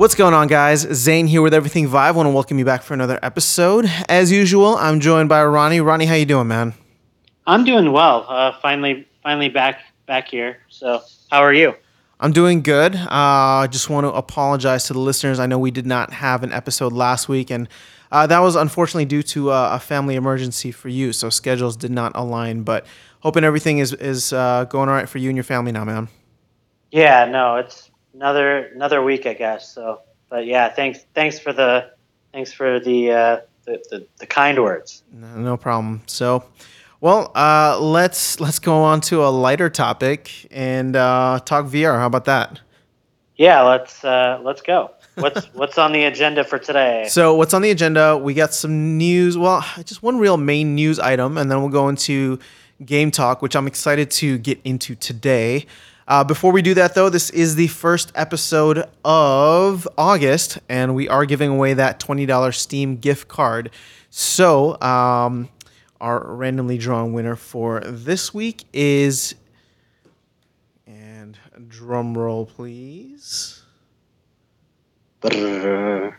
What's going on, guys? Zane here with Everything Vive. I want to welcome you back for another episode. As usual, I'm joined by Ronnie. Ronnie, how you doing, man? I'm doing well. Uh, finally, finally back back here. So, how are you? I'm doing good. Uh, I just want to apologize to the listeners. I know we did not have an episode last week, and uh, that was unfortunately due to uh, a family emergency for you. So schedules did not align. But hoping everything is is uh, going all right for you and your family now, man. Yeah, no, it's another another week, I guess. So, but yeah, thanks thanks for the thanks for the uh, the, the, the kind words. No, no problem. So. Well, uh, let's let's go on to a lighter topic and uh, talk VR. How about that? Yeah, let's uh, let's go. What's what's on the agenda for today? So, what's on the agenda? We got some news. Well, just one real main news item, and then we'll go into game talk, which I'm excited to get into today. Uh, before we do that, though, this is the first episode of August, and we are giving away that $20 Steam gift card. So, um, our randomly drawn winner for this week is, and drum roll, please. uh,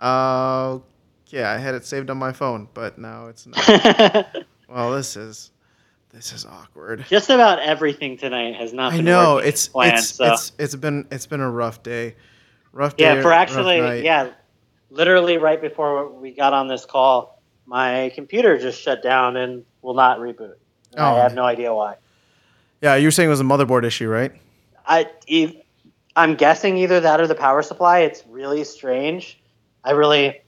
yeah, I had it saved on my phone, but now it's not. well, this is this is awkward. Just about everything tonight has not. Been I know it's planned, it's, so. it's it's been it's been a rough day. Rough day. Yeah, for actually, yeah, literally right before we got on this call, my computer just shut down and will not reboot. Oh. I have no idea why. Yeah, you were saying it was a motherboard issue, right? I I'm guessing either that or the power supply. It's really strange. I really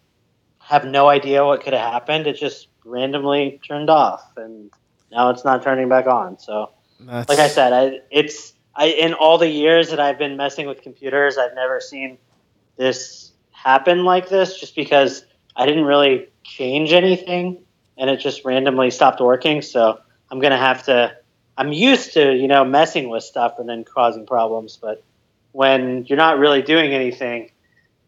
have no idea what could have happened. It just randomly turned off, and now it's not turning back on. So, That's... like I said, I it's I in all the years that I've been messing with computers, I've never seen this happen like this. Just because I didn't really change anything, and it just randomly stopped working. So I'm gonna have to. I'm used to you know messing with stuff and then causing problems, but when you're not really doing anything,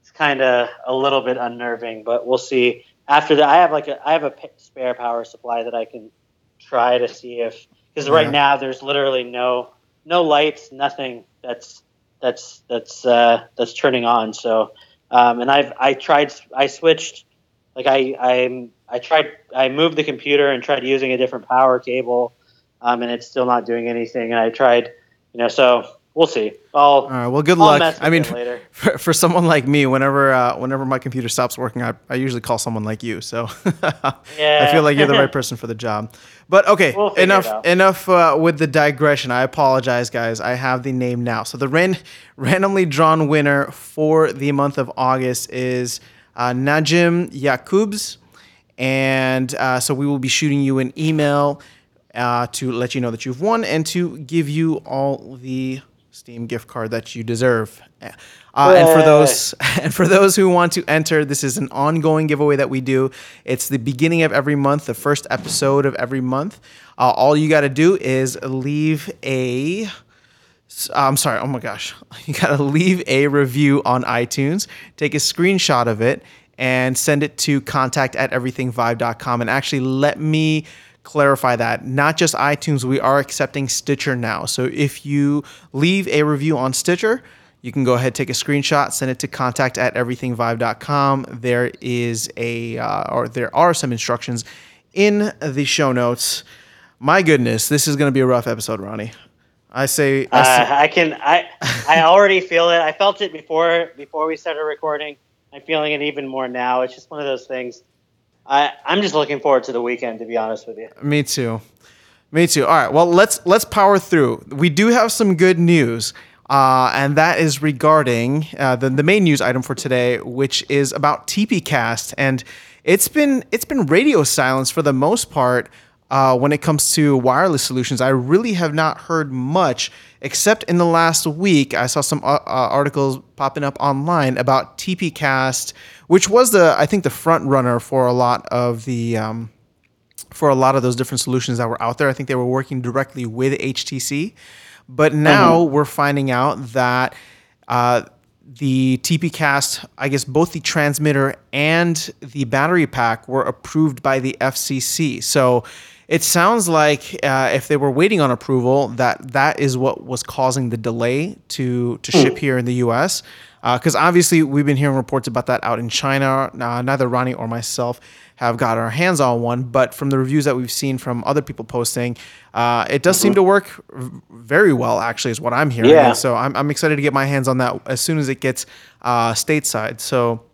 it's kind of a little bit unnerving. But we'll see. After that, I have like a I have a spare power supply that I can try to see if because right now there's literally no no lights, nothing that's that's that's uh, that's turning on. So um, and I've I tried I switched like I I I tried I moved the computer and tried using a different power cable, um, and it's still not doing anything. And I tried, you know, so we'll see. I'll, All right. Well, good I'll luck. I mean, for, for someone like me, whenever uh, whenever my computer stops working, I, I usually call someone like you. So yeah. I feel like you're the right person for the job. But okay, we'll enough enough uh, with the digression. I apologize, guys. I have the name now. So the ran- randomly drawn winner for the month of August is uh, Najim Yakubs. And uh, so we will be shooting you an email uh, to let you know that you've won and to give you all the Steam gift card that you deserve. Uh, and for those and for those who want to enter, this is an ongoing giveaway that we do. It's the beginning of every month, the first episode of every month. Uh, all you got to do is leave a. I'm sorry. Oh my gosh. You got to leave a review on iTunes. Take a screenshot of it and send it to contact at everythingvive.com and actually let me clarify that. Not just iTunes, we are accepting Stitcher now. So if you leave a review on Stitcher, you can go ahead, take a screenshot, send it to contact at everythingvive.com. There is a, uh, or there are some instructions in the show notes. My goodness, this is going to be a rough episode, Ronnie. I say, I, say, uh, I can, I, I already feel it. I felt it before, before we started recording. I'm feeling it even more now. It's just one of those things I, I'm just looking forward to the weekend, to be honest with you. Me too. Me too. All right. Well, let's let's power through. We do have some good news, uh, and that is regarding uh, the the main news item for today, which is about TPCast, and it's been it's been radio silence for the most part uh, when it comes to wireless solutions. I really have not heard much, except in the last week. I saw some uh, uh articles popping up online about TPCast which was the I think the front runner for a lot of the um, for a lot of those different solutions that were out there. I think they were working directly with HTC, but now mm-hmm. we're finding out that. Uh, the TPCast, I guess both the transmitter and the battery pack were approved by the FCC. So it sounds like uh, if they were waiting on approval, that that is what was causing the delay to to ship here in the U.S. Because uh, obviously we've been hearing reports about that out in China. Uh, neither Ronnie or myself have got our hands on one, but from the reviews that we've seen from other people posting, uh, it does mm-hmm. seem to work very well. Actually, is what I'm hearing. Yeah. And so I'm, I'm excited to get my hands on that as soon as it gets uh, stateside. So.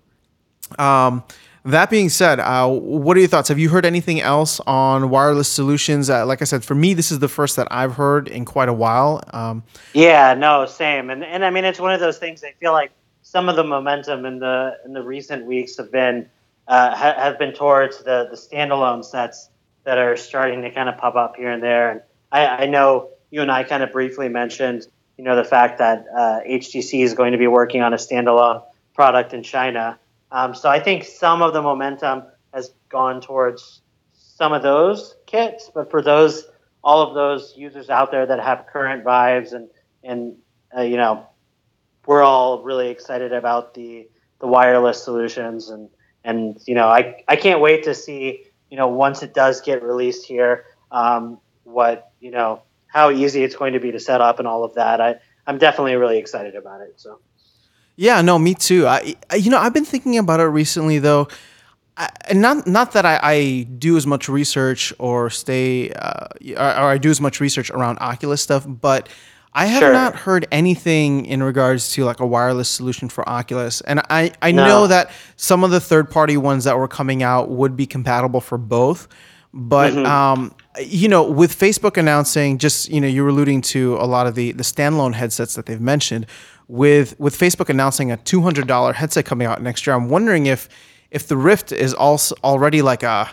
Um, that being said, uh, what are your thoughts? Have you heard anything else on wireless solutions? Uh, like I said, for me, this is the first that I've heard in quite a while. Um, yeah, no, same. And and I mean, it's one of those things. I feel like some of the momentum in the in the recent weeks have been uh, ha- have been towards the the standalone sets that are starting to kind of pop up here and there. And I, I know you and I kind of briefly mentioned, you know, the fact that HTC uh, is going to be working on a standalone product in China. Um, so I think some of the momentum has gone towards some of those kits, but for those all of those users out there that have current Vives and and uh, you know we're all really excited about the the wireless solutions and and you know I I can't wait to see you know once it does get released here um, what you know how easy it's going to be to set up and all of that I I'm definitely really excited about it so. Yeah, no, me too. I, you know, I've been thinking about it recently, though. I, and not not that I, I, do as much research or stay uh, or, or, I do as much research around Oculus stuff, but I have sure. not heard anything in regards to like a wireless solution for Oculus. And I, I no. know that some of the third party ones that were coming out would be compatible for both. But mm-hmm. um, you know, with Facebook announcing just, you know, you were alluding to a lot of the the standalone headsets that they've mentioned with with Facebook announcing a two hundred dollar headset coming out next year, I'm wondering if if the Rift is also already like a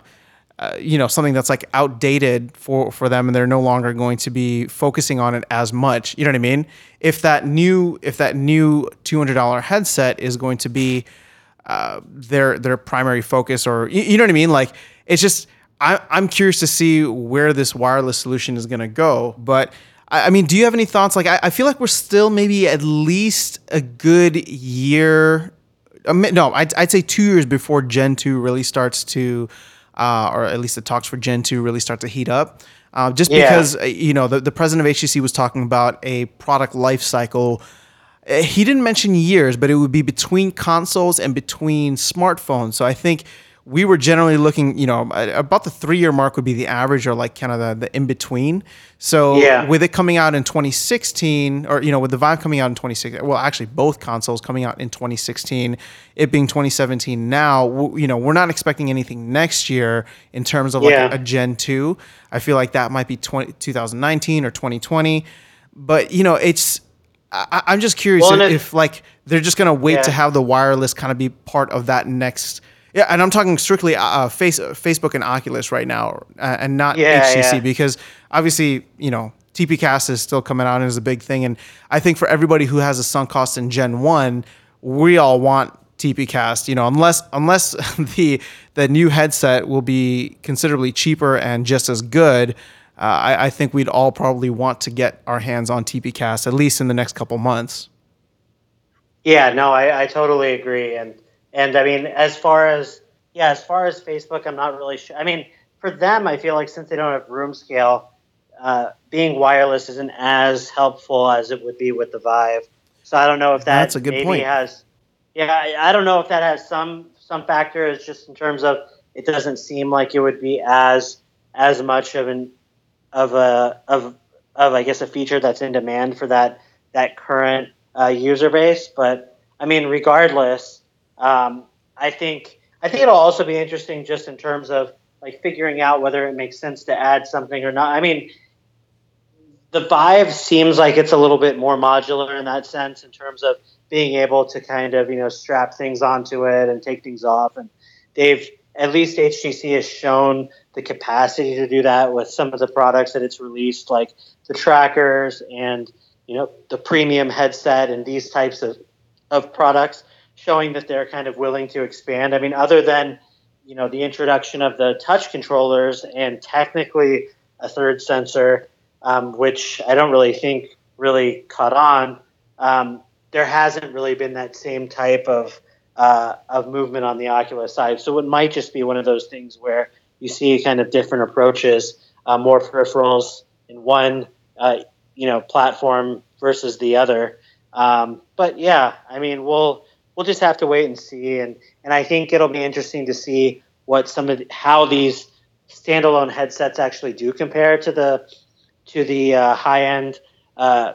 you know something that's like outdated for for them and they're no longer going to be focusing on it as much you know what i mean if that new if that new $200 headset is going to be uh, their their primary focus or you, you know what i mean like it's just I, i'm curious to see where this wireless solution is going to go but I mean, do you have any thoughts? Like, I, I feel like we're still maybe at least a good year. no, I'd, I'd say two years before Gen 2 really starts to, uh, or at least the talks for Gen 2 really start to heat up. Uh, just yeah. because, uh, you know, the, the president of HTC was talking about a product life cycle. Uh, he didn't mention years, but it would be between consoles and between smartphones. So I think we were generally looking, you know, about the three year mark would be the average or like kind of the, the in between. So yeah. with it coming out in 2016, or, you know, with the Vive coming out in 2016, well, actually both consoles coming out in 2016, it being 2017 now, you know, we're not expecting anything next year in terms of like yeah. a, a, Gen 2. I feel like that might be 20, 2019 or 2020. But, you know, it's, I, am just curious well, if, if, like, they're just going to wait yeah. to have the wireless kind of be part of that next – yeah, and I'm talking strictly uh, uh face, Facebook and Oculus right now, uh, and not yeah, HTC yeah. because obviously you know TPCast is still coming out and is a big thing, and I think for everybody who has a sunk cost in Gen One, we all want TPCast. You know, unless unless the the new headset will be considerably cheaper and just as good. Uh, I, I, think we'd all probably want to get our hands on TPCast at least in the next couple months. Yeah, no, I, I totally agree, and and I mean, as far as yeah, as far as Facebook, I'm not really sure. I mean, for them, I feel like since they don't have room scale, uh, being wireless isn't as helpful as it would be with the Vive. So I don't know if that That's a good maybe point. has. Yeah, I, I don't know if that has some some factor. It's just in terms of it doesn't seem like it would be as as much of an of a of of I guess a feature that's in demand for that that current uh, user base. But I mean, regardless, um, I think I think it'll also be interesting just in terms of like figuring out whether it makes sense to add something or not. I mean, the Vive seems like it's a little bit more modular in that sense in terms of being able to kind of you know strap things onto it and take things off, and they've at least HTC has shown the capacity to do that with some of the products that it's released, like the trackers and you know the premium headset and these types of of products showing that they're kind of willing to expand. I mean, other than you know the introduction of the touch controllers and technically a third sensor, um, which I don't really think really caught on. Um, there hasn't really been that same type of uh, of movement on the Oculus side, so it might just be one of those things where you see kind of different approaches uh, more peripherals in one uh, you know platform versus the other. Um, but yeah, I mean we'll we'll just have to wait and see, and and I think it'll be interesting to see what some of the, how these standalone headsets actually do compare to the to the uh, high end uh,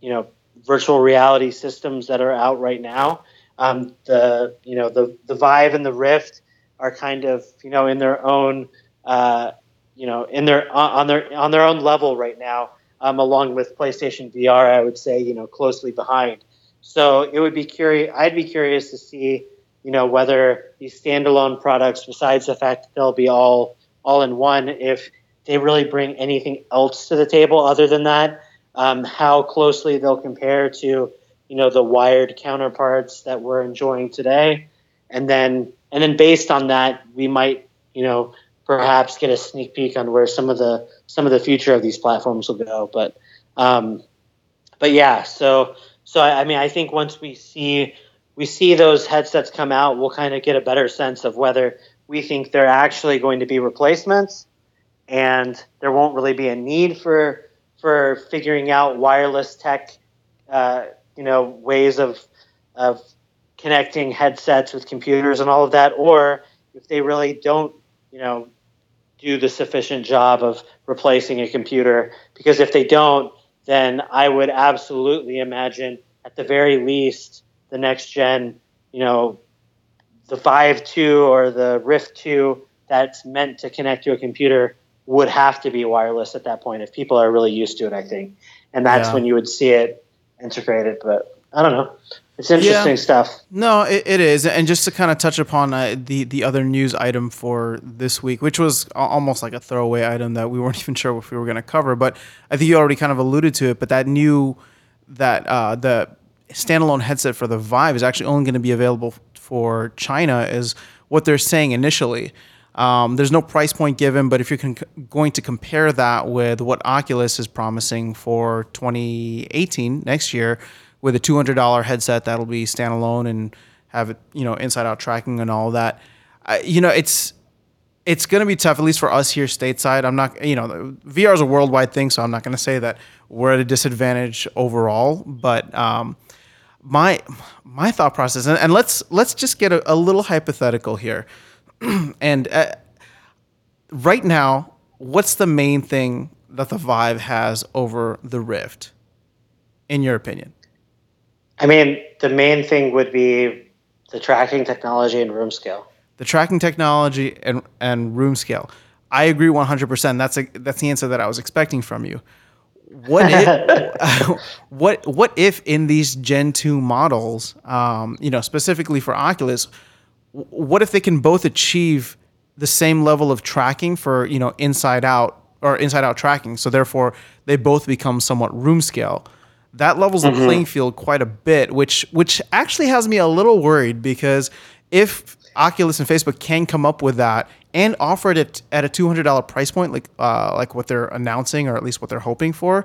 you know virtual reality systems that are out right now. Um, the you know the the Vive and the Rift are kind of you know in their own uh, you know in their on their on their own level right now, um, along with PlayStation VR. I would say you know closely behind. So it would be curious. I'd be curious to see you know whether these standalone products, besides the fact that they'll be all all in one, if they really bring anything else to the table other than that um, how closely they'll compare to you know the wired counterparts that we're enjoying today, and then and then based on that, we might you know perhaps get a sneak peek on where some of the some of the future of these platforms will go. But um, but yeah, so so I, I mean I think once we see we see those headsets come out, we'll kind of get a better sense of whether we think they're actually going to be replacements, and there won't really be a need for for figuring out wireless tech, uh, you know, ways of of connecting headsets with computers and all of that, or if they really don't, you know, do the sufficient job of replacing a computer. Because if they don't, then I would absolutely imagine, at the very least, the next gen, you know, the Vive 2 or the Rift 2 that's meant to connect to a computer would have to be wireless at that point if people are really used to it, I think. And that's yeah. when you would see it integrated. But I don't know. It's interesting yeah. stuff. No, it, it is. And just to kind of touch upon uh, the the other news item for this week, which was almost like a throwaway item that we weren't even sure if we were going to cover, but I think you already kind of alluded to it. But that new that uh, the standalone headset for the Vive is actually only going to be available for China, is what they're saying initially. Um, there's no price point given, but if you're con- going to compare that with what Oculus is promising for 2018 next year, with a $200 headset that'll be standalone and have it, you know, inside out tracking and all that, you know, it's it's going to be tough, at least for us here stateside. I'm not, you know, VR is a worldwide thing, so I'm not going to say that we're at a disadvantage overall. But um, my my thought process, and, and let's let's just get a, a little hypothetical here. and uh, right now, what's the main thing that the Vive has over the Rift, in your opinion? I mean, the main thing would be the tracking technology and room scale. The tracking technology and, and room scale. I agree 100%. That's a, that's the answer that I was expecting from you. What if, what what if in these Gen 2 models, um, you know, specifically for Oculus, what if they can both achieve the same level of tracking for you know inside out or inside out tracking so therefore they both become somewhat room scale that levels mm-hmm. the playing field quite a bit which which actually has me a little worried because if Oculus and Facebook can come up with that and offer it at, a $200 price point like uh, like what they're announcing or at least what they're hoping for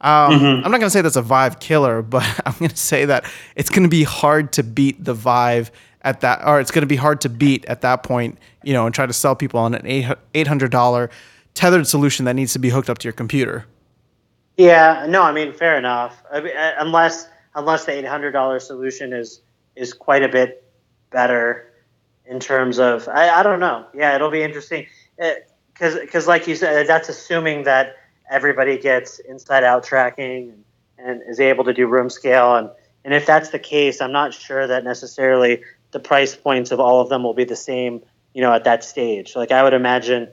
um, mm-hmm. I'm not going to say that's a Vive killer, but I'm going to say that it's going to be hard to beat the Vive at that, or it's going to be hard to beat at that point, you know, and try to sell people on an eight hundred dollar tethered solution that needs to be hooked up to your computer. Yeah, no, I mean, fair enough. I mean, uh, unless unless the eight hundred dollar solution is is quite a bit better in terms of, I, I don't know. Yeah, it'll be interesting because uh, because like you said, that's assuming that everybody gets inside out tracking and, and is able to do room scale and and if that's the case, I'm not sure that necessarily the price points of all of them will be the same, you know, at that stage. Like I would imagine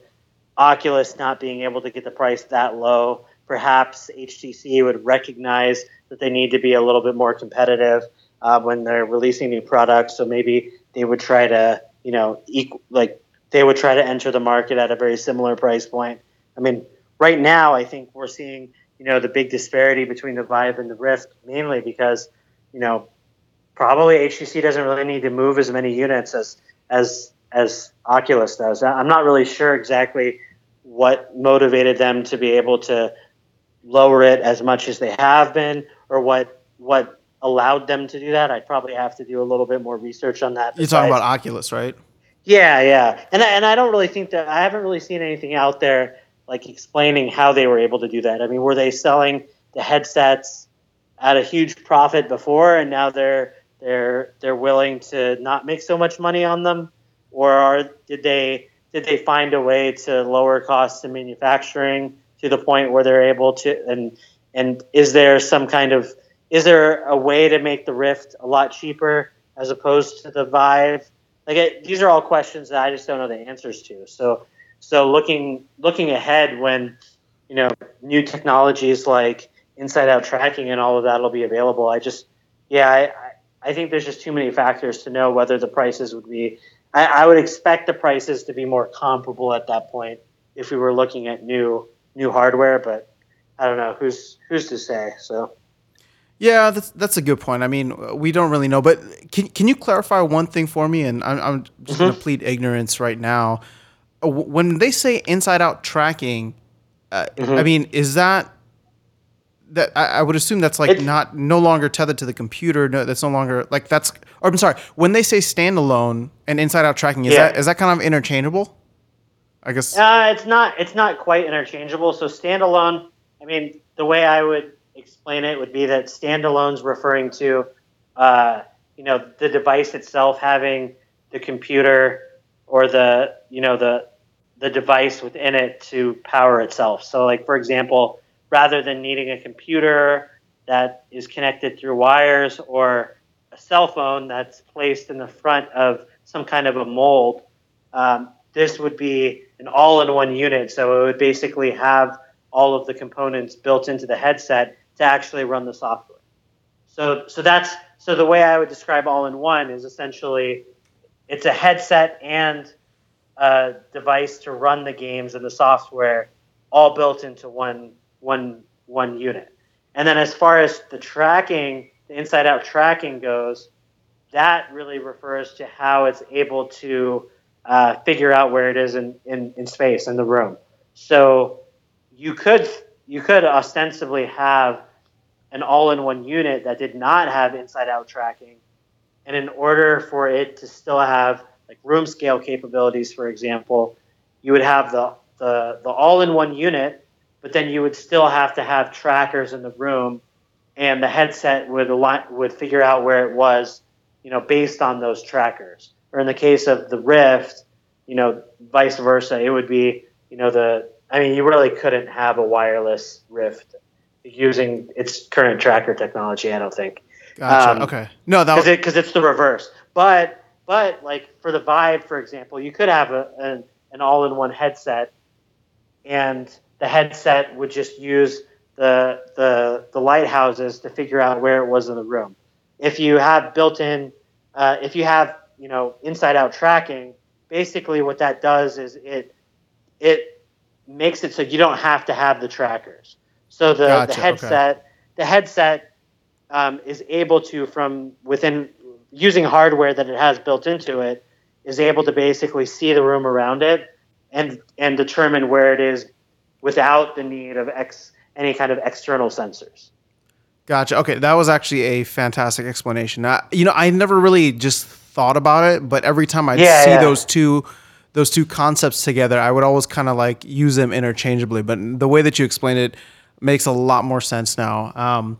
Oculus not being able to get the price that low, perhaps HTC would recognize that they need to be a little bit more competitive uh, when they're releasing new products. So maybe they would try to, you know, like they would try to enter the market at a very similar price point. I mean, right now, I think we're seeing, you know, the big disparity between the Vive and the Rift, mainly because, you know, probably HTC doesn't really need to move as many units as as as Oculus does. I'm not really sure exactly what motivated them to be able to lower it as much as they have been, or what what allowed them to do that. I'd probably have to do a little bit more research on that. You're talking about Oculus, right? Yeah, yeah, and I, and I don't really think that I haven't really seen anything out there like explaining how they were able to do that. I mean, were they selling the headsets at a huge profit before, and now they're they're they're willing to not make so much money on them, or are, did they did they find a way to lower costs in manufacturing to the point where they're able to and and is there some kind of is there a way to make the Rift a lot cheaper as opposed to the Vive? Like it, these are all questions that I just don't know the answers to. So so looking looking ahead when you know new technologies like inside out tracking and all of that will be available, I just yeah I, I think there's just too many factors to know whether the prices would be. I, I would expect the prices to be more comparable at that point if we were looking at new new hardware, but I don't know who's who's to say. So. Yeah, that's that's a good point. I mean, we don't really know, but can can you clarify one thing for me? And I'm, I'm just mm-hmm. going to plead ignorance right now. Uh, when they say inside out tracking, uh, mm-hmm. I mean, is that that I, I would assume that's like it's, not no longer tethered to the computer. No, that's no longer like that's. Or I'm sorry. When they say standalone and inside out tracking, is yeah. that is that kind of interchangeable? I guess. Uh, it's not. It's not quite interchangeable. So standalone. I mean, the way I would explain it would be that standalone's referring to, uh, you know, the device itself having the computer or the you know the the device within it to power itself. So, like for example, rather than needing a computer that is connected through wires or a cell phone that's placed in the front of some kind of a mold, um, this would be an all-in-one unit. So it would basically have all of the components built into the headset to actually run the software. So, so that's so the way I would describe all-in-one is essentially it's a headset and a device to run the games and the software all built into one one one unit. And then as far as the tracking, the inside out tracking goes, that really refers to how it's able to uh, figure out where it is in, in, in space in the room. So you could you could ostensibly have an all-in-one unit that did not have inside-out tracking, and in order for it to still have like room scale capabilities, for example, you would have the the, the all-in-one unit, but then you would still have to have trackers in the room, and the headset would align, would figure out where it was, you know, based on those trackers. Or in the case of the Rift, you know, vice versa, it would be, you know, the I mean, you really couldn't have a wireless Rift using its current tracker technology. I don't think. Gotcha. Um, okay. No, that because it, because it's the reverse. But but like for the Vive, for example, you could have a, an, an all-in-one headset, and the headset would just use the the the lighthouses to figure out where it was in the room. If you have built-in, uh, if you have you know inside-out tracking, basically what that does is it it makes it so you don't have to have the trackers. So the, gotcha, the headset okay. the headset um, is able to from within using hardware that it has built into it is able to basically see the room around it and and determine where it is without the need of ex any kind of external sensors. Gotcha. Okay, that was actually a fantastic explanation. Uh, you know, I never really just thought about it, but every time I yeah, see yeah. those two those two concepts together, I would always kind of like use them interchangeably. But the way that you explain it makes a lot more sense now. Um,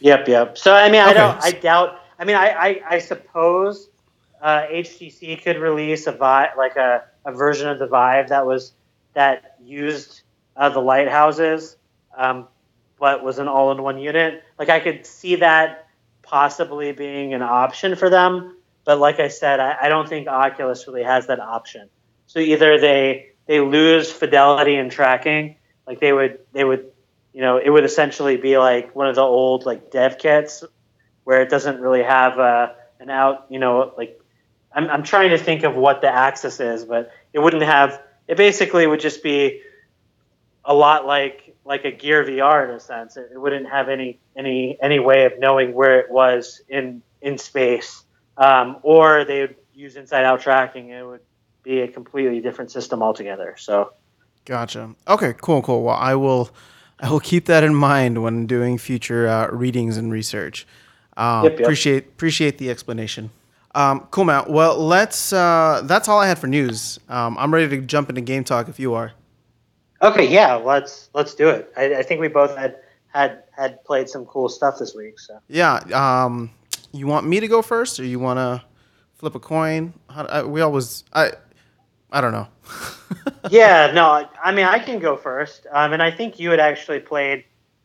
yep, yep. So I mean, I don't, I doubt. I mean, I, I, I suppose uh, HTC could release a Vive, like a, a version of the Vive that was that used uh, the lighthouses, um, but was an all-in-one unit. Like I could see that possibly being an option for them. But like I said, I, I don't think Oculus really has that option. So either they they lose fidelity and tracking, like they would they would you know it would essentially be like one of the old like dev kits where it doesn't really have uh, an out you know like I'm I'm trying to think of what the axis is, but it wouldn't have it basically would just be a lot like like a Gear VR in a sense. It, it wouldn't have any any any way of knowing where it was in in space, um, or they would use inside out tracking. It would be a completely different system altogether. So, gotcha. Okay, cool, cool. Well, I will, I will keep that in mind when doing future uh, readings and research. Um, yep, yep. Appreciate appreciate the explanation. Um, cool, Matt. Well, let's. Uh, that's all I had for news. Um, I'm ready to jump into game talk if you are. Okay, yeah, let's let's do it. I, I think we both had had had played some cool stuff this week. So yeah, um, you want me to go first, or you want to flip a coin? How, I, we always I I don't know. yeah, no, I mean I can go first, um, and I think you had actually played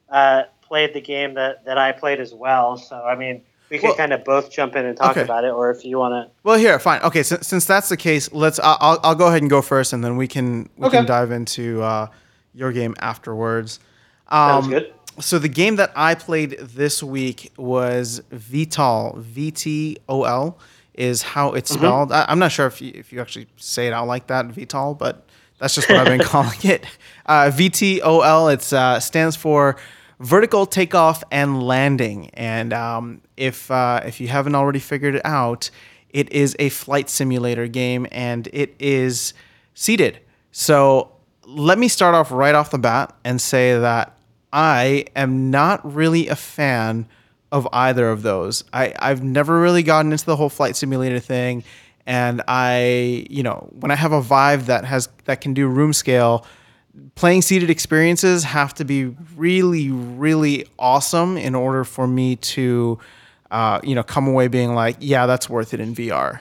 uh, played the game that that I played as well. So I mean we can well, kind of both jump in and talk okay. about it, or if you want to. Well, here, fine. Okay, so, since that's the case, let's. I'll, I'll go ahead and go first, and then we can we okay. can dive into uh, your game afterwards. Um, Sounds good. So the game that I played this week was VTOL. V T O L is how it's mm-hmm. spelled. I, am not sure if you, if you actually say it out like that, VTOL, but that's just what I've been calling it. Uh, VTOL. It uh, stands for vertical takeoff and landing. And um, if uh, if you haven't already figured it out, it is a flight simulator game, and it is seated. So let me start off right off the bat and say that I am not really a fan of either of those. I, I've never really gotten into the whole flight simulator thing. And I, you know, when I have a Vive that has that can do room scale, playing seated experiences have to be really, really awesome in order for me to, uh, you know, come away being like, yeah, that's worth it in VR.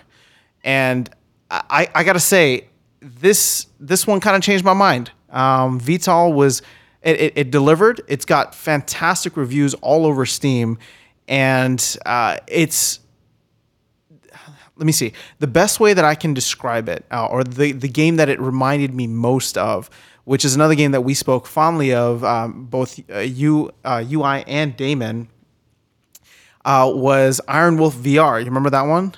And I, I gotta say, this this one kind of changed my mind. Um, VTOL was it, it, it, delivered. It's got fantastic reviews all over Steam, and uh, it's let me see the best way that I can describe it, uh, or the the game that it reminded me most of which is another game that we spoke fondly of, um, both uh, you, uh, UI and Damon, uh, was IronWolf VR. You remember that one?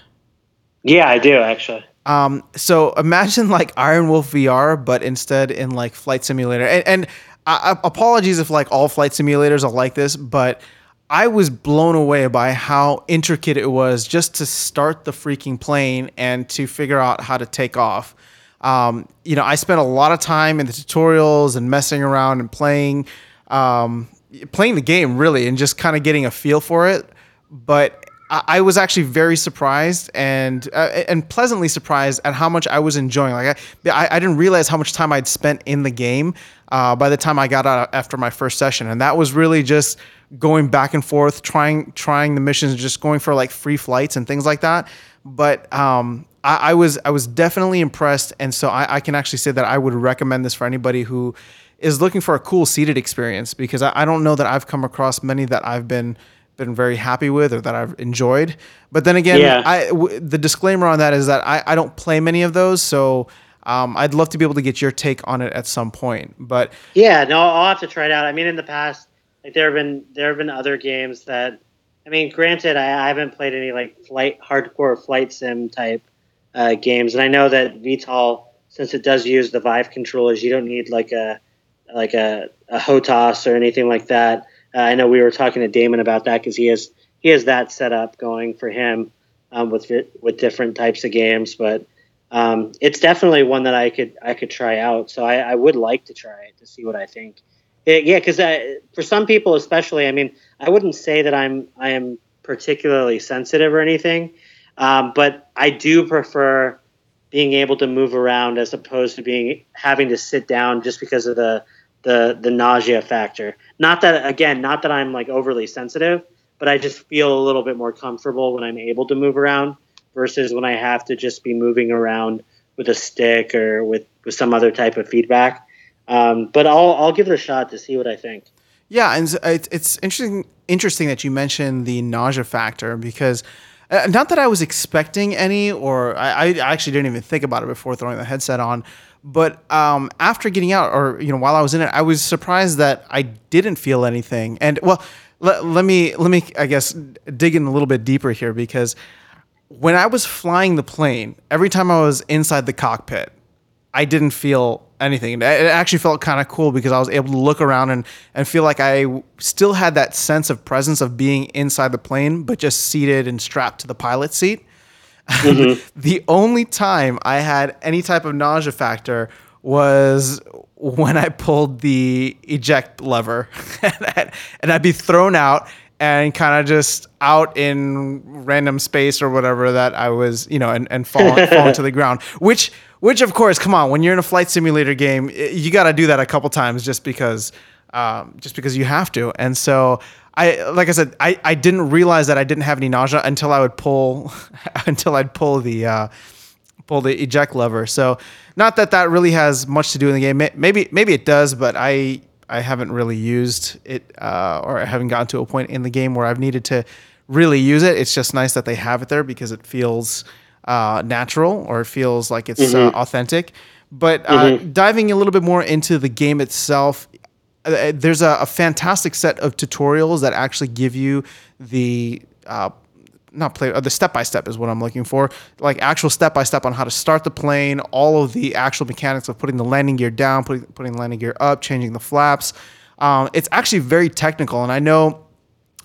Yeah, I do actually. Um, so imagine like IronWolf VR, but instead in like Flight Simulator. And, and apologies if like all flight simulators are like this, but I was blown away by how intricate it was just to start the freaking plane and to figure out how to take off. Um, you know, I spent a lot of time in the tutorials and messing around and playing, um, playing the game really, and just kind of getting a feel for it. But I, I was actually very surprised and uh, and pleasantly surprised at how much I was enjoying. Like I, I didn't realize how much time I'd spent in the game uh, by the time I got out after my first session, and that was really just going back and forth, trying trying the missions, just going for like free flights and things like that. But um, I, I, was I was definitely impressed, and so I, I, can actually say that I would recommend this for anybody who is looking for a cool seated experience because I, I don't know that I've come across many that I've been been very happy with or that I've enjoyed. But then again, yeah. I, w- the disclaimer on that is that I, I don't play many of those, so um, I'd love to be able to get your take on it at some point. But yeah, no, I'll have to try it out. I mean, in the past, like there have been there have been other games that I mean, granted, I, I haven't played any like flight hardcore flight sim type uh, games, and I know that VTOL, since it does use the Vive controllers, you don't need like a like a, a HOTAS or anything like that. Uh, I know we were talking to Damon about that because he has he has that set up going for him um, with with different types of games, but um, it's definitely one that I could I could try out. So I, I would like to try it to see what I think. It, yeah, because for some people, especially, I mean, I wouldn't say that I'm I am particularly sensitive or anything, um, but I do prefer being able to move around as opposed to being having to sit down just because of the the the nausea factor. Not that again, not that I'm like overly sensitive, but I just feel a little bit more comfortable when I'm able to move around versus when I have to just be moving around with a stick or with with some other type of feedback. Um, but I'll I'll give it a shot to see what I think. Yeah, and it's interesting interesting that you mentioned the nausea factor because uh, not that I was expecting any, or I, I, actually didn't even think about it before throwing the headset on. But um, after getting out, or you know, while I was in it, I was surprised that I didn't feel anything. And well, let, let me let me I guess dig in a little bit deeper here because when I was flying the plane, every time I was inside the cockpit, I didn't feel anything. It actually felt kind of cool because I was able to look around and, and feel like I still had that sense of presence of being inside the plane, but just seated and strapped to the pilot seat. Mm-hmm. the only time I had any type of nausea factor was when I pulled the eject lever and I'd be thrown out and kind of just out in random space or whatever that I was, you know, and, and fall, fall to the ground. Which, which of course, come on, when you're in a flight simulator game, you got to do that a couple times just because, um, just because you have to. And so I, like I said, I, I didn't realize that I didn't have any nausea until I would pull, until I'd pull the, uh, pull the eject lever. So not that that really has much to do in the game. Maybe, maybe it does, but I, I haven't really used it, uh, or I haven't gotten to a point in the game where I've needed to really use it. It's just nice that they have it there because it feels uh, natural or it feels like it's uh, mm-hmm. authentic. But uh, mm-hmm. diving a little bit more into the game itself, uh, there's a, a, fantastic set of tutorials that actually give you the uh, not play uh, the step by step is what I'm looking for. Like actual step by step on how to start the plane, all of the actual mechanics of putting the landing gear down, putting putting the landing gear up, changing the flaps. Um, it's actually very technical, and I know.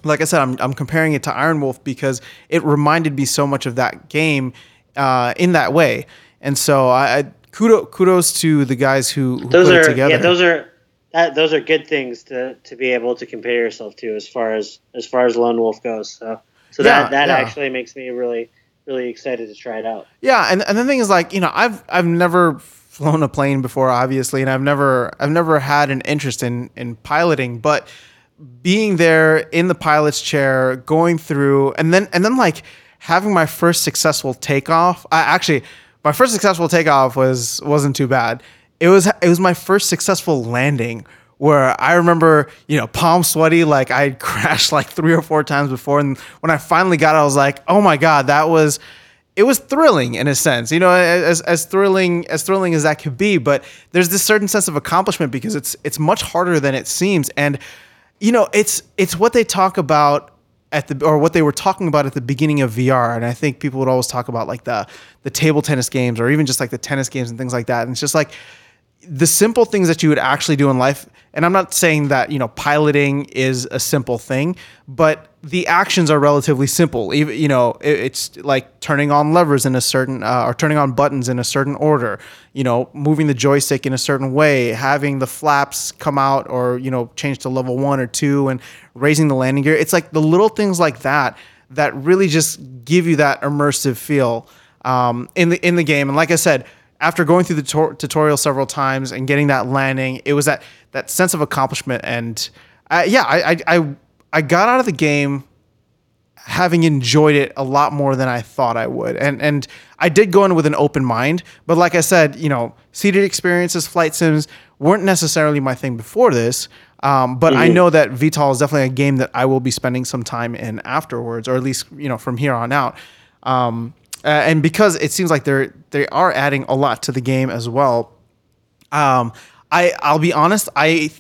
Like I said, I'm, I'm comparing it to IronWolf because it reminded me so much of that game uh, in that way, and so I, I kudos kudos to the guys who, who those put are, it together. Yeah, those are that, those are good things to, to be able to compare yourself to as far as as far as Lone Wolf goes. So so yeah, that that yeah. actually makes me really really excited to try it out. Yeah, and and the thing is like, you know, I've I've never flown a plane before obviously, and I've never I've never had an interest in in piloting, but being there in the pilot's chair, going through and then and then like having my first successful takeoff. I actually my first successful takeoff was wasn't too bad. It was it was my first successful landing where I remember, you know, palm sweaty, like I crashed like three or four times before. And when I finally got it, I was like, oh my God, that was, it was thrilling in a sense, you know, as, as thrilling, as thrilling as that could be. But there's this certain sense of accomplishment because it's, it's much harder than it seems. And, you know, it's, it's what they talk about at the, or what they were talking about at the beginning of VR. And I think people would always talk about like the, the table tennis games or even just like the tennis games and things like that. And it's just like, the simple things that you would actually do in life and i'm not saying that you know piloting is a simple thing but the actions are relatively simple. Even you know it's like turning on levers in a certain uh, or turning on buttons in a certain order you know moving the joystick in a certain way having the flaps come out or you know change to level 1 or 2 and raising the landing gear. It's like the little things like that that really just give you that immersive feel um, in the in the game. And like i said after going through the tor- tutorial several times and getting that landing, it was that that sense of accomplishment. And uh, yeah, I, I, I I got out of the game having enjoyed it a lot more than I thought I would. And and I did go in with an open mind, but like I said, you know, seated experiences, flight sims weren't necessarily my thing before this. Um, but mm-hmm. I know that VTOL is definitely a game that I will be spending some time in afterwards, or at least you know from here on out. Um, uh, and because it seems like they're they are adding a lot to the game as well. Um, I I'll be honest, I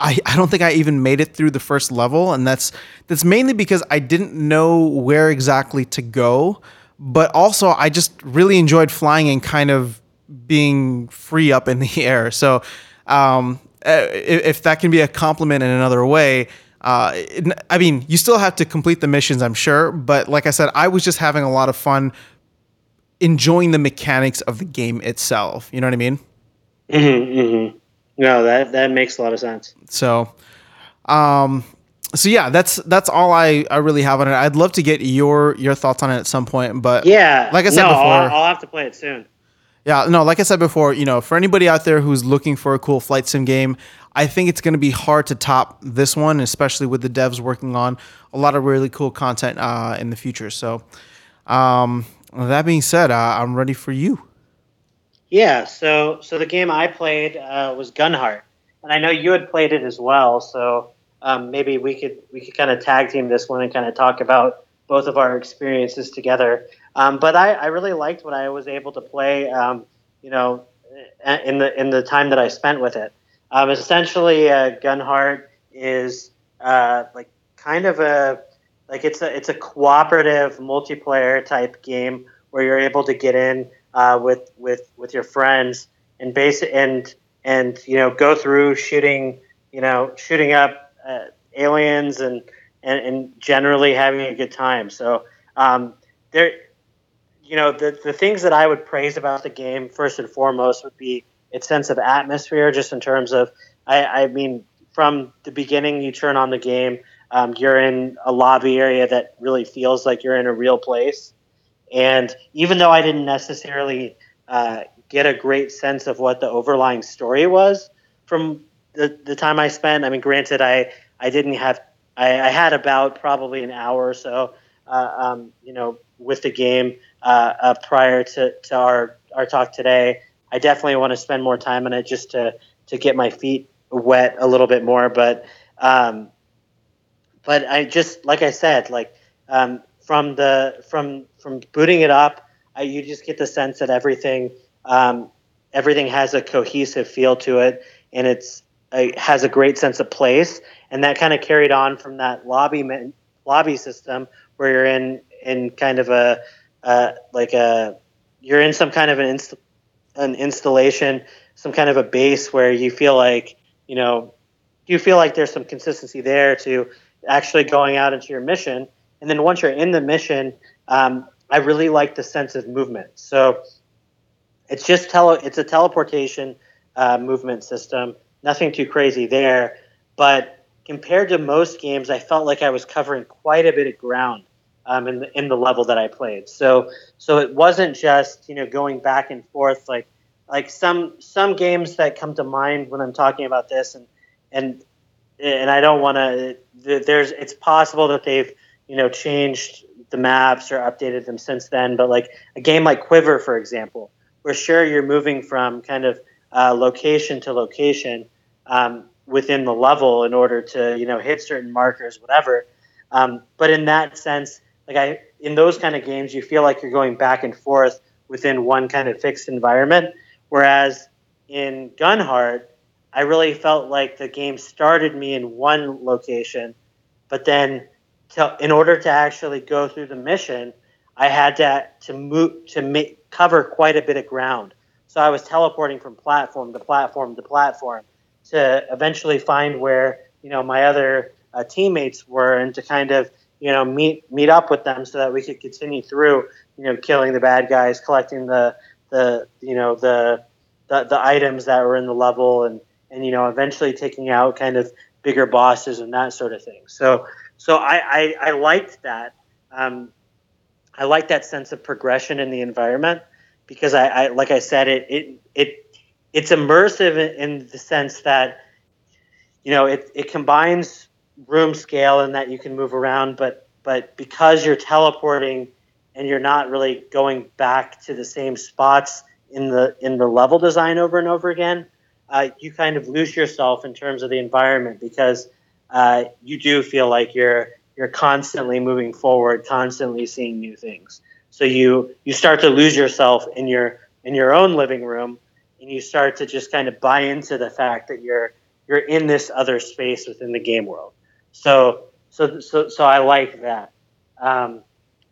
I, I don't think I even made it through the first level, and that's that's mainly because I didn't know where exactly to go, but also I just really enjoyed flying and kind of being free up in the air. So, um, uh, if, if that can be a compliment in another way, uh, I mean, you still have to complete the missions, I'm sure, but like I said, I was just having a lot of fun enjoying the mechanics of the game itself. You know what I mean? Mm-hmm, mm-hmm. No, that that makes a lot of sense. So, um, so yeah, that's that's all I, I really have on it. I'd love to get your your thoughts on it at some point, but yeah, like I said no, before, I'll, I'll have to play it soon. Yeah, no, like I said before, you know, for anybody out there who's looking for a cool flight sim game, I think it's going to be hard to top this one, especially with the devs working on a lot of really cool content uh, in the future. So, um, that being said, uh, I'm ready for you. Yeah, so so the game I played uh, was Gunheart, and I know you had played it as well. So um, maybe we could we could kind of tag team this one and kind of talk about both of our experiences together. Um, but I, I really liked what I was able to play. Um, you know, in the in the time that I spent with it. Um, essentially, uh, Gunheart is uh, like kind of a like it's a it's a cooperative multiplayer type game where you're able to get in uh, with with with your friends and base and and you know go through shooting you know shooting up uh, aliens and, and and generally having a good time. So um, there, you know, the the things that I would praise about the game first and foremost would be its sense of atmosphere, just in terms of, I, I mean, from the beginning, you turn on the game, um, you're in a lobby area that really feels like you're in a real place. And even though I didn't necessarily uh, get a great sense of what the overlying story was from the, the time I spent, I mean, granted, I, I didn't have, I, I had about probably an hour or so, uh, um, you know, with the game uh, uh, prior to, to our, our talk today. I definitely want to spend more time on it just to, to get my feet wet a little bit more. But, um, but I just like I said, like um, from the from from booting it up, I, you just get the sense that everything um, everything has a cohesive feel to it, and it's it has a great sense of place, and that kind of carried on from that lobby lobby system where you're in in kind of a uh, like a you're in some kind of an inst- an installation, some kind of a base where you feel like you know you feel like there's some consistency there to actually going out into your mission. And then once you're in the mission, um, I really like the sense of movement. So it's just tele- it's a teleportation uh, movement system. Nothing too crazy there, but compared to most games, I felt like I was covering quite a bit of ground um, in the in the level that I played. So so it wasn't just you know going back and forth like like some some games that come to mind when I'm talking about this and and and I don't want to. There's it's possible that they've you know changed the maps or updated them since then, but like a game like Quiver, for example, where sure you're moving from kind of uh, location to location um, within the level in order to you know hit certain markers, whatever. Um, but in that sense, like I in those kind of games, you feel like you're going back and forth within one kind of fixed environment, whereas in Gunheart I really felt like the game started me in one location, but then to, in order to actually go through the mission, I had to to move to make, cover quite a bit of ground. So I was teleporting from platform to platform to platform to eventually find where you know my other uh, teammates were and to kind of you know meet meet up with them so that we could continue through you know killing the bad guys, collecting the the you know the the, the items that were in the level and and you know eventually taking out kind of bigger bosses and that sort of thing. So so I I, I liked that. Um, I like that sense of progression in the environment because I, I like I said it it it it's immersive in the sense that you know it, it combines room scale and that you can move around but but because you're teleporting and you're not really going back to the same spots in the in the level design over and over again uh, you kind of lose yourself in terms of the environment because uh, you do feel like you're you're constantly moving forward, constantly seeing new things. So you you start to lose yourself in your in your own living room, and you start to just kind of buy into the fact that you're you're in this other space within the game world. So so so so I like that. Um,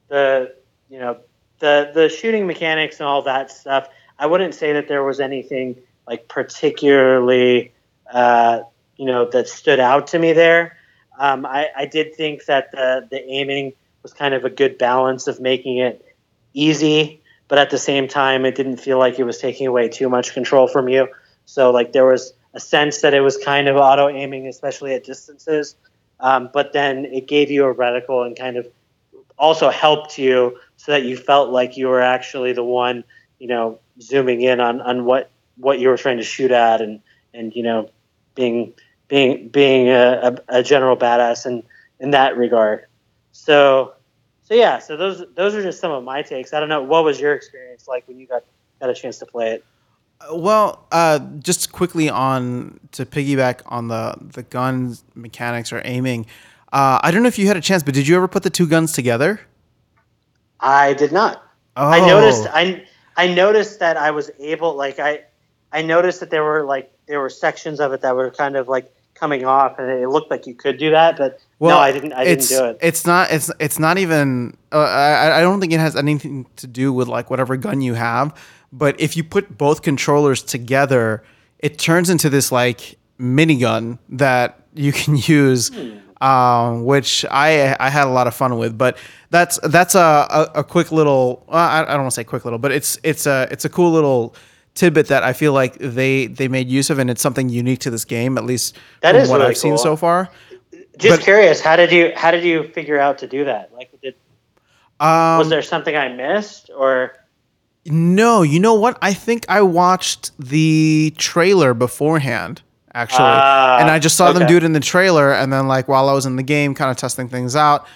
the you know the the shooting mechanics and all that stuff. I wouldn't say that there was anything like particularly uh, you know that stood out to me there. Um, I, I, did think that the the aiming was kind of a good balance of making it easy, but at the same time, it didn't feel like it was taking away too much control from you. So like there was a sense that it was kind of auto aiming, especially at distances. Um, but then it gave you a reticle and kind of also helped you so that you felt like you were actually the one, you know, zooming in on, on what what you were trying to shoot at and and you know being being being a, a, a general badass in in that regard. So so yeah, so those those are just some of my takes. I don't know what was your experience like when you got got a chance to play it. Well, uh, just quickly on to piggyback on the the gun mechanics or aiming. Uh, I don't know if you had a chance, but did you ever put the two guns together? I did not. Oh. I noticed. I I noticed that I was able, like I I noticed that there were like there were sections of it that were kind of like coming off, and it looked like you could do that, but well, no, I didn't. I didn't do it. It's not. It's it's not even. Uh, I I don't think it has anything to do with like whatever gun you have. But if you put both controllers together, it turns into this like minigun that you can use. Hmm. Um, which I I had a lot of fun with, but that's that's a, a, a quick little. I, I don't want to say quick little, but it's it's a it's a cool little tidbit that I feel like they they made use of, and it's something unique to this game, at least that from what really I've cool. seen so far. Just but, curious, how did you how did you figure out to do that? Like, did um, was there something I missed or? No, you know what? I think I watched the trailer beforehand actually, uh, and I just saw okay. them do it in the trailer, and then like while I was in the game, kind of testing things out,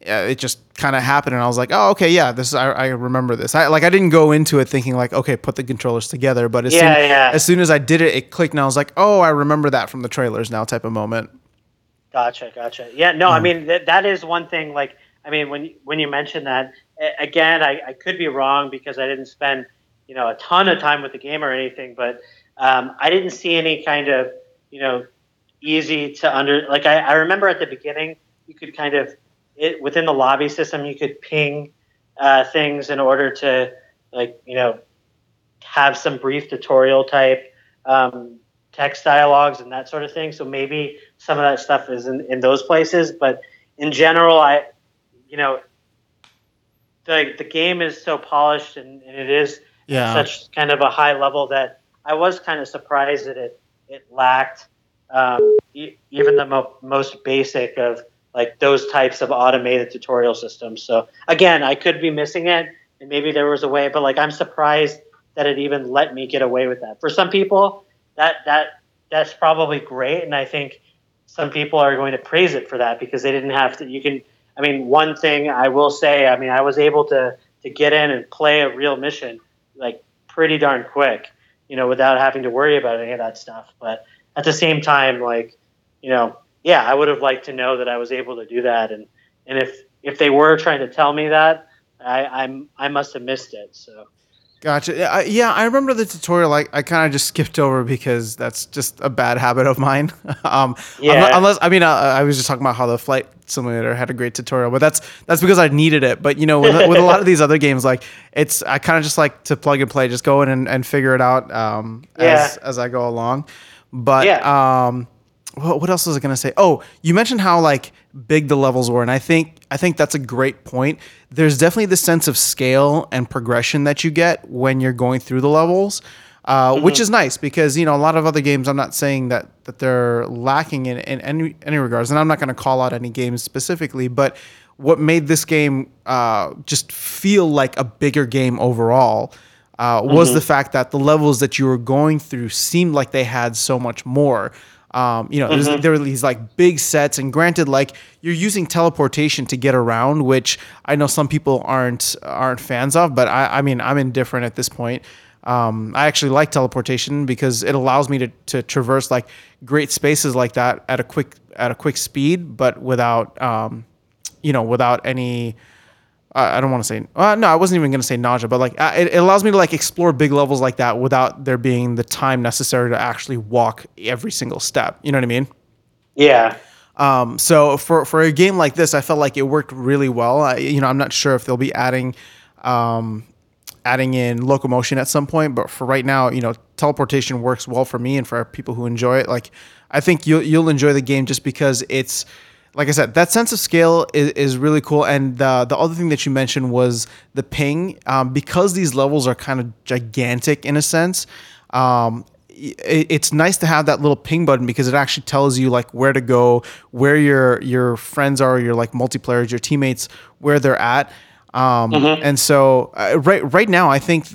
it just kind of happened, and I was like, oh, okay, yeah, this is I, I remember this. I like I didn't go into it thinking like, okay, put the controllers together, but as yeah, soon yeah. as soon as I did it, it clicked, and I was like, oh, I remember that from the trailers now, type of moment. Gotcha, gotcha. Yeah, no, mm. I mean th- that is one thing. Like, I mean when when you mentioned that again, I, I could be wrong because I didn't spend you know a ton of time with the game or anything, but um, I didn't see any kind of you know easy to under like I, I remember at the beginning you could kind of it within the lobby system you could ping uh, things in order to like you know have some brief tutorial type um, text dialogues and that sort of thing. So maybe some of that stuff is in, in those places but in general i you know the, the game is so polished and, and it is yeah. such kind of a high level that i was kind of surprised that it it lacked um, e- even the mo- most basic of like those types of automated tutorial systems. So again, I could be missing it, and maybe there was a way, but like I'm surprised that it even let me get away with that. For some people, that that that's probably great, and I think some people are going to praise it for that because they didn't have to. You can, I mean, one thing I will say, I mean, I was able to to get in and play a real mission like pretty darn quick, you know, without having to worry about any of that stuff. But at the same time, like, you know, yeah, I would have liked to know that I was able to do that. And, and if, if they were trying to tell me that, I, I'm, I must have missed it. So. Gotcha. I, yeah, I remember the tutorial. I, I kind of just skipped over because that's just a bad habit of mine. um, yeah. Unless, I mean, uh, I was just talking about how the flight simulator had a great tutorial, but that's that's because I needed it. But you know, with, with a lot of these other games, like it's I kind of just like to plug and play, just go in and, and figure it out um, yeah. as as I go along. But yeah. um, what, what else was I gonna say? Oh, you mentioned how like big the levels were, and I think I think that's a great point. There's definitely the sense of scale and progression that you get when you're going through the levels. Uh, mm-hmm. which is nice because you know a lot of other games. I'm not saying that that they're lacking in, in any any regards, and I'm not going to call out any games specifically. But what made this game uh, just feel like a bigger game overall uh, was mm-hmm. the fact that the levels that you were going through seemed like they had so much more. Um, you know, mm-hmm. there were these like big sets, and granted, like you're using teleportation to get around, which I know some people aren't aren't fans of, but I, I mean, I'm indifferent at this point. Um, I actually like teleportation because it allows me to, to traverse like great spaces like that at a quick at a quick speed, but without um, you know, without any I don't want to say uh, no. I wasn't even going to say nausea, but like uh, it, it, allows me to like explore big levels like that without there being the time necessary to actually walk every single step. You know what I mean? Yeah. Um, so for for a game like this, I felt like it worked really well. I, you know, I'm not sure if they'll be adding um, adding in locomotion at some point, but for right now, you know, teleportation works well for me and for people who enjoy it. Like, I think you'll you'll enjoy the game just because it's like I said, that sense of scale is, is really cool. And the the other thing that you mentioned was the ping. Um, because these levels are kind of gigantic in a sense, um, it, it's nice to have that little ping button because it actually tells you like where to go, where your your friends are, your like multiplayers, your teammates, where they're at. Um, mm-hmm. And so uh, right right now, I think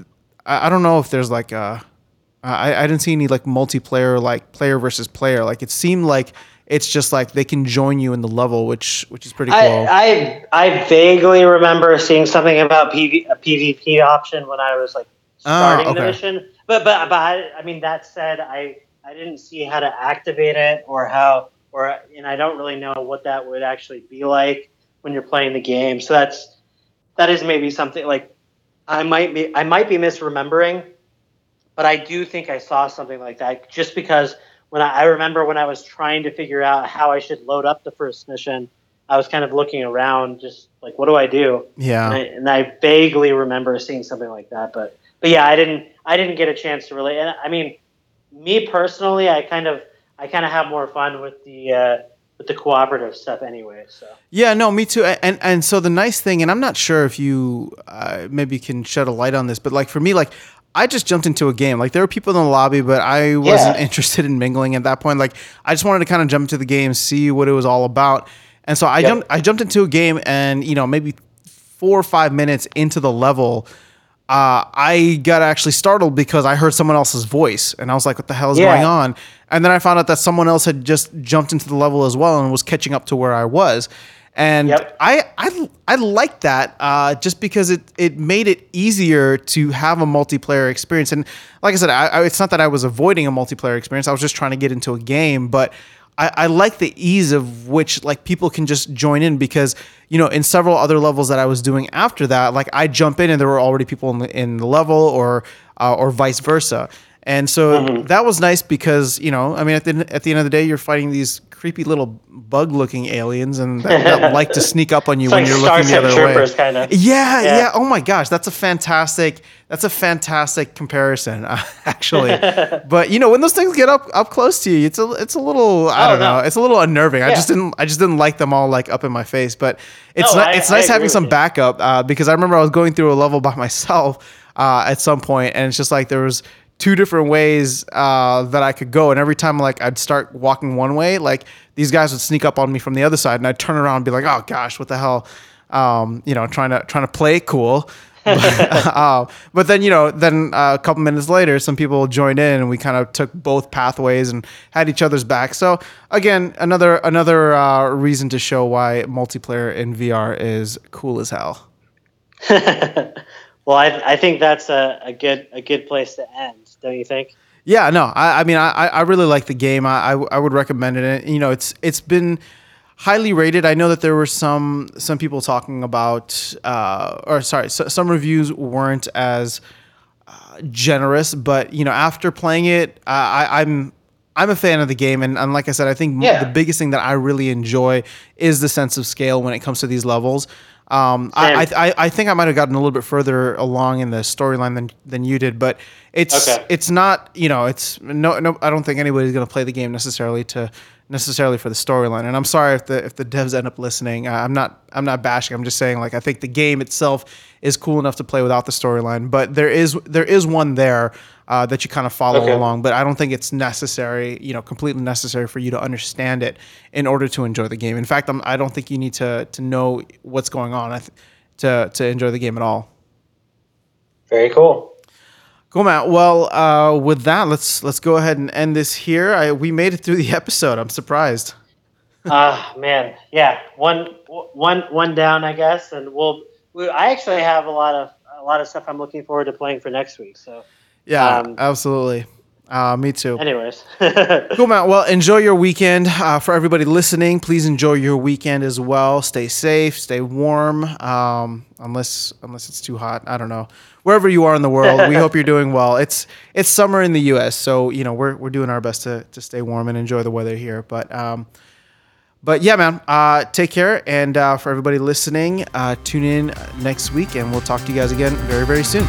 I, I don't know if there's like a I, I didn't see any like multiplayer like player versus player. Like it seemed like it's just like they can join you in the level, which which is pretty cool. I I, I vaguely remember seeing something about PV, a PvP option when I was like ah, starting oh, okay. the mission. But but but I, I mean that said, I I didn't see how to activate it or how or and I don't really know what that would actually be like when you're playing the game. So that's that is maybe something like I might be I might be misremembering, but I do think I saw something like that just because when I, I, remember when I was trying to figure out how I should load up the first mission, I was kind of looking around, just like, what do I do? Yeah. And I, and I vaguely remember seeing something like that, but but yeah, I didn't I didn't get a chance to really. And I mean, me personally, I kind of I kind of have more fun with the. Uh, with the cooperative stuff anyway so yeah no me too and and so the nice thing and i'm not sure if you uh, maybe can shed a light on this but like for me like I just jumped into a game. Like there were people in the lobby, but I wasn't yeah. interested in mingling at that point. Like I just wanted to kind of jump into the game, see what it was all about. And so I yep. jumped I jumped into a game and you know, maybe 4 or 5 minutes into the level, uh, I got actually startled because I heard someone else's voice and I was like, what the hell is yeah. going on? And then I found out that someone else had just jumped into the level as well and was catching up to where I was. And yep. I, I I like that uh, just because it it made it easier to have a multiplayer experience. And like I said, I, I, it's not that I was avoiding a multiplayer experience. I was just trying to get into a game, but I, I, like the ease of which like people can just join in because you know in several other levels that I was doing after that, like I jump in and there were already people in the, in the level or uh, or vice versa. And so mm-hmm. that was nice because you know, I mean, at the at the end of the day, you're fighting these creepy little bug-looking aliens, and that, that like to sneak up on you it's when like you're looking the other Troopers, way. Kinda. Yeah, yeah, yeah. Oh my gosh, that's a fantastic. That's a fantastic comparison, uh, actually. but you know, when those things get up up close to you, it's a it's a little I oh, don't no. know, it's a little unnerving. Yeah. I just didn't I just didn't like them all like up in my face. But it's no, ni- it's I nice having some backup uh, because I remember I was going through a level by myself uh, at some point, and it's just like there was two different ways uh, that I could go. And every time like I'd start walking one way, like these guys would sneak up on me from the other side, and I'd turn around and be like, "Oh gosh, what the hell?" Um, you know, trying to trying to play cool. but, uh, but then you know, then uh, a couple minutes later, some people joined in, and we kind of took both pathways and had each other's back. So again, another another uh, reason to show why multiplayer in VR is cool as hell. well, I, I think that's a, a good a good place to end don't you think? Yeah, no, I, I mean, I, I really like the game. I, I, I would recommend it. You know, it's it's been highly rated. I know that there were some some people talking about, uh, or sorry, so, some reviews weren't as uh, generous. But you know, after playing it, I, I'm I'm a fan of the game, and, and like I said, I think yeah. the biggest thing that I really enjoy is the sense of scale when it comes to these levels. Um, I, I, I think I might have gotten a little bit further along in the storyline than than you did, but it's okay. it's not you know it's no no I don't think anybody's going to play the game necessarily to necessarily for the storyline. And I'm sorry if the if the devs end up listening. Uh, I'm not I'm not bashing. I'm just saying like I think the game itself is cool enough to play without the storyline, but there is there is one there uh, that you kind of follow okay. along. But I don't think it's necessary, you know, completely necessary for you to understand it in order to enjoy the game. In fact, I'm, I don't think you need to to know what's going on th- to to enjoy the game at all. Very cool. Cool, Matt. Well, uh, with that, let's let's go ahead and end this here. I, we made it through the episode. I'm surprised. Ah, uh, man, yeah, one one one down, I guess, and we'll. We, I actually have a lot of a lot of stuff I'm looking forward to playing for next week. So yeah, um, absolutely. Uh, me too. Anyways, cool, Matt. Well, enjoy your weekend. Uh, for everybody listening, please enjoy your weekend as well. Stay safe, stay warm. Um, unless unless it's too hot, I don't know. Wherever you are in the world, we hope you're doing well. It's it's summer in the U.S., so you know we're we're doing our best to to stay warm and enjoy the weather here. But um, but yeah, man. Uh, take care, and uh, for everybody listening, uh, tune in next week, and we'll talk to you guys again very very soon.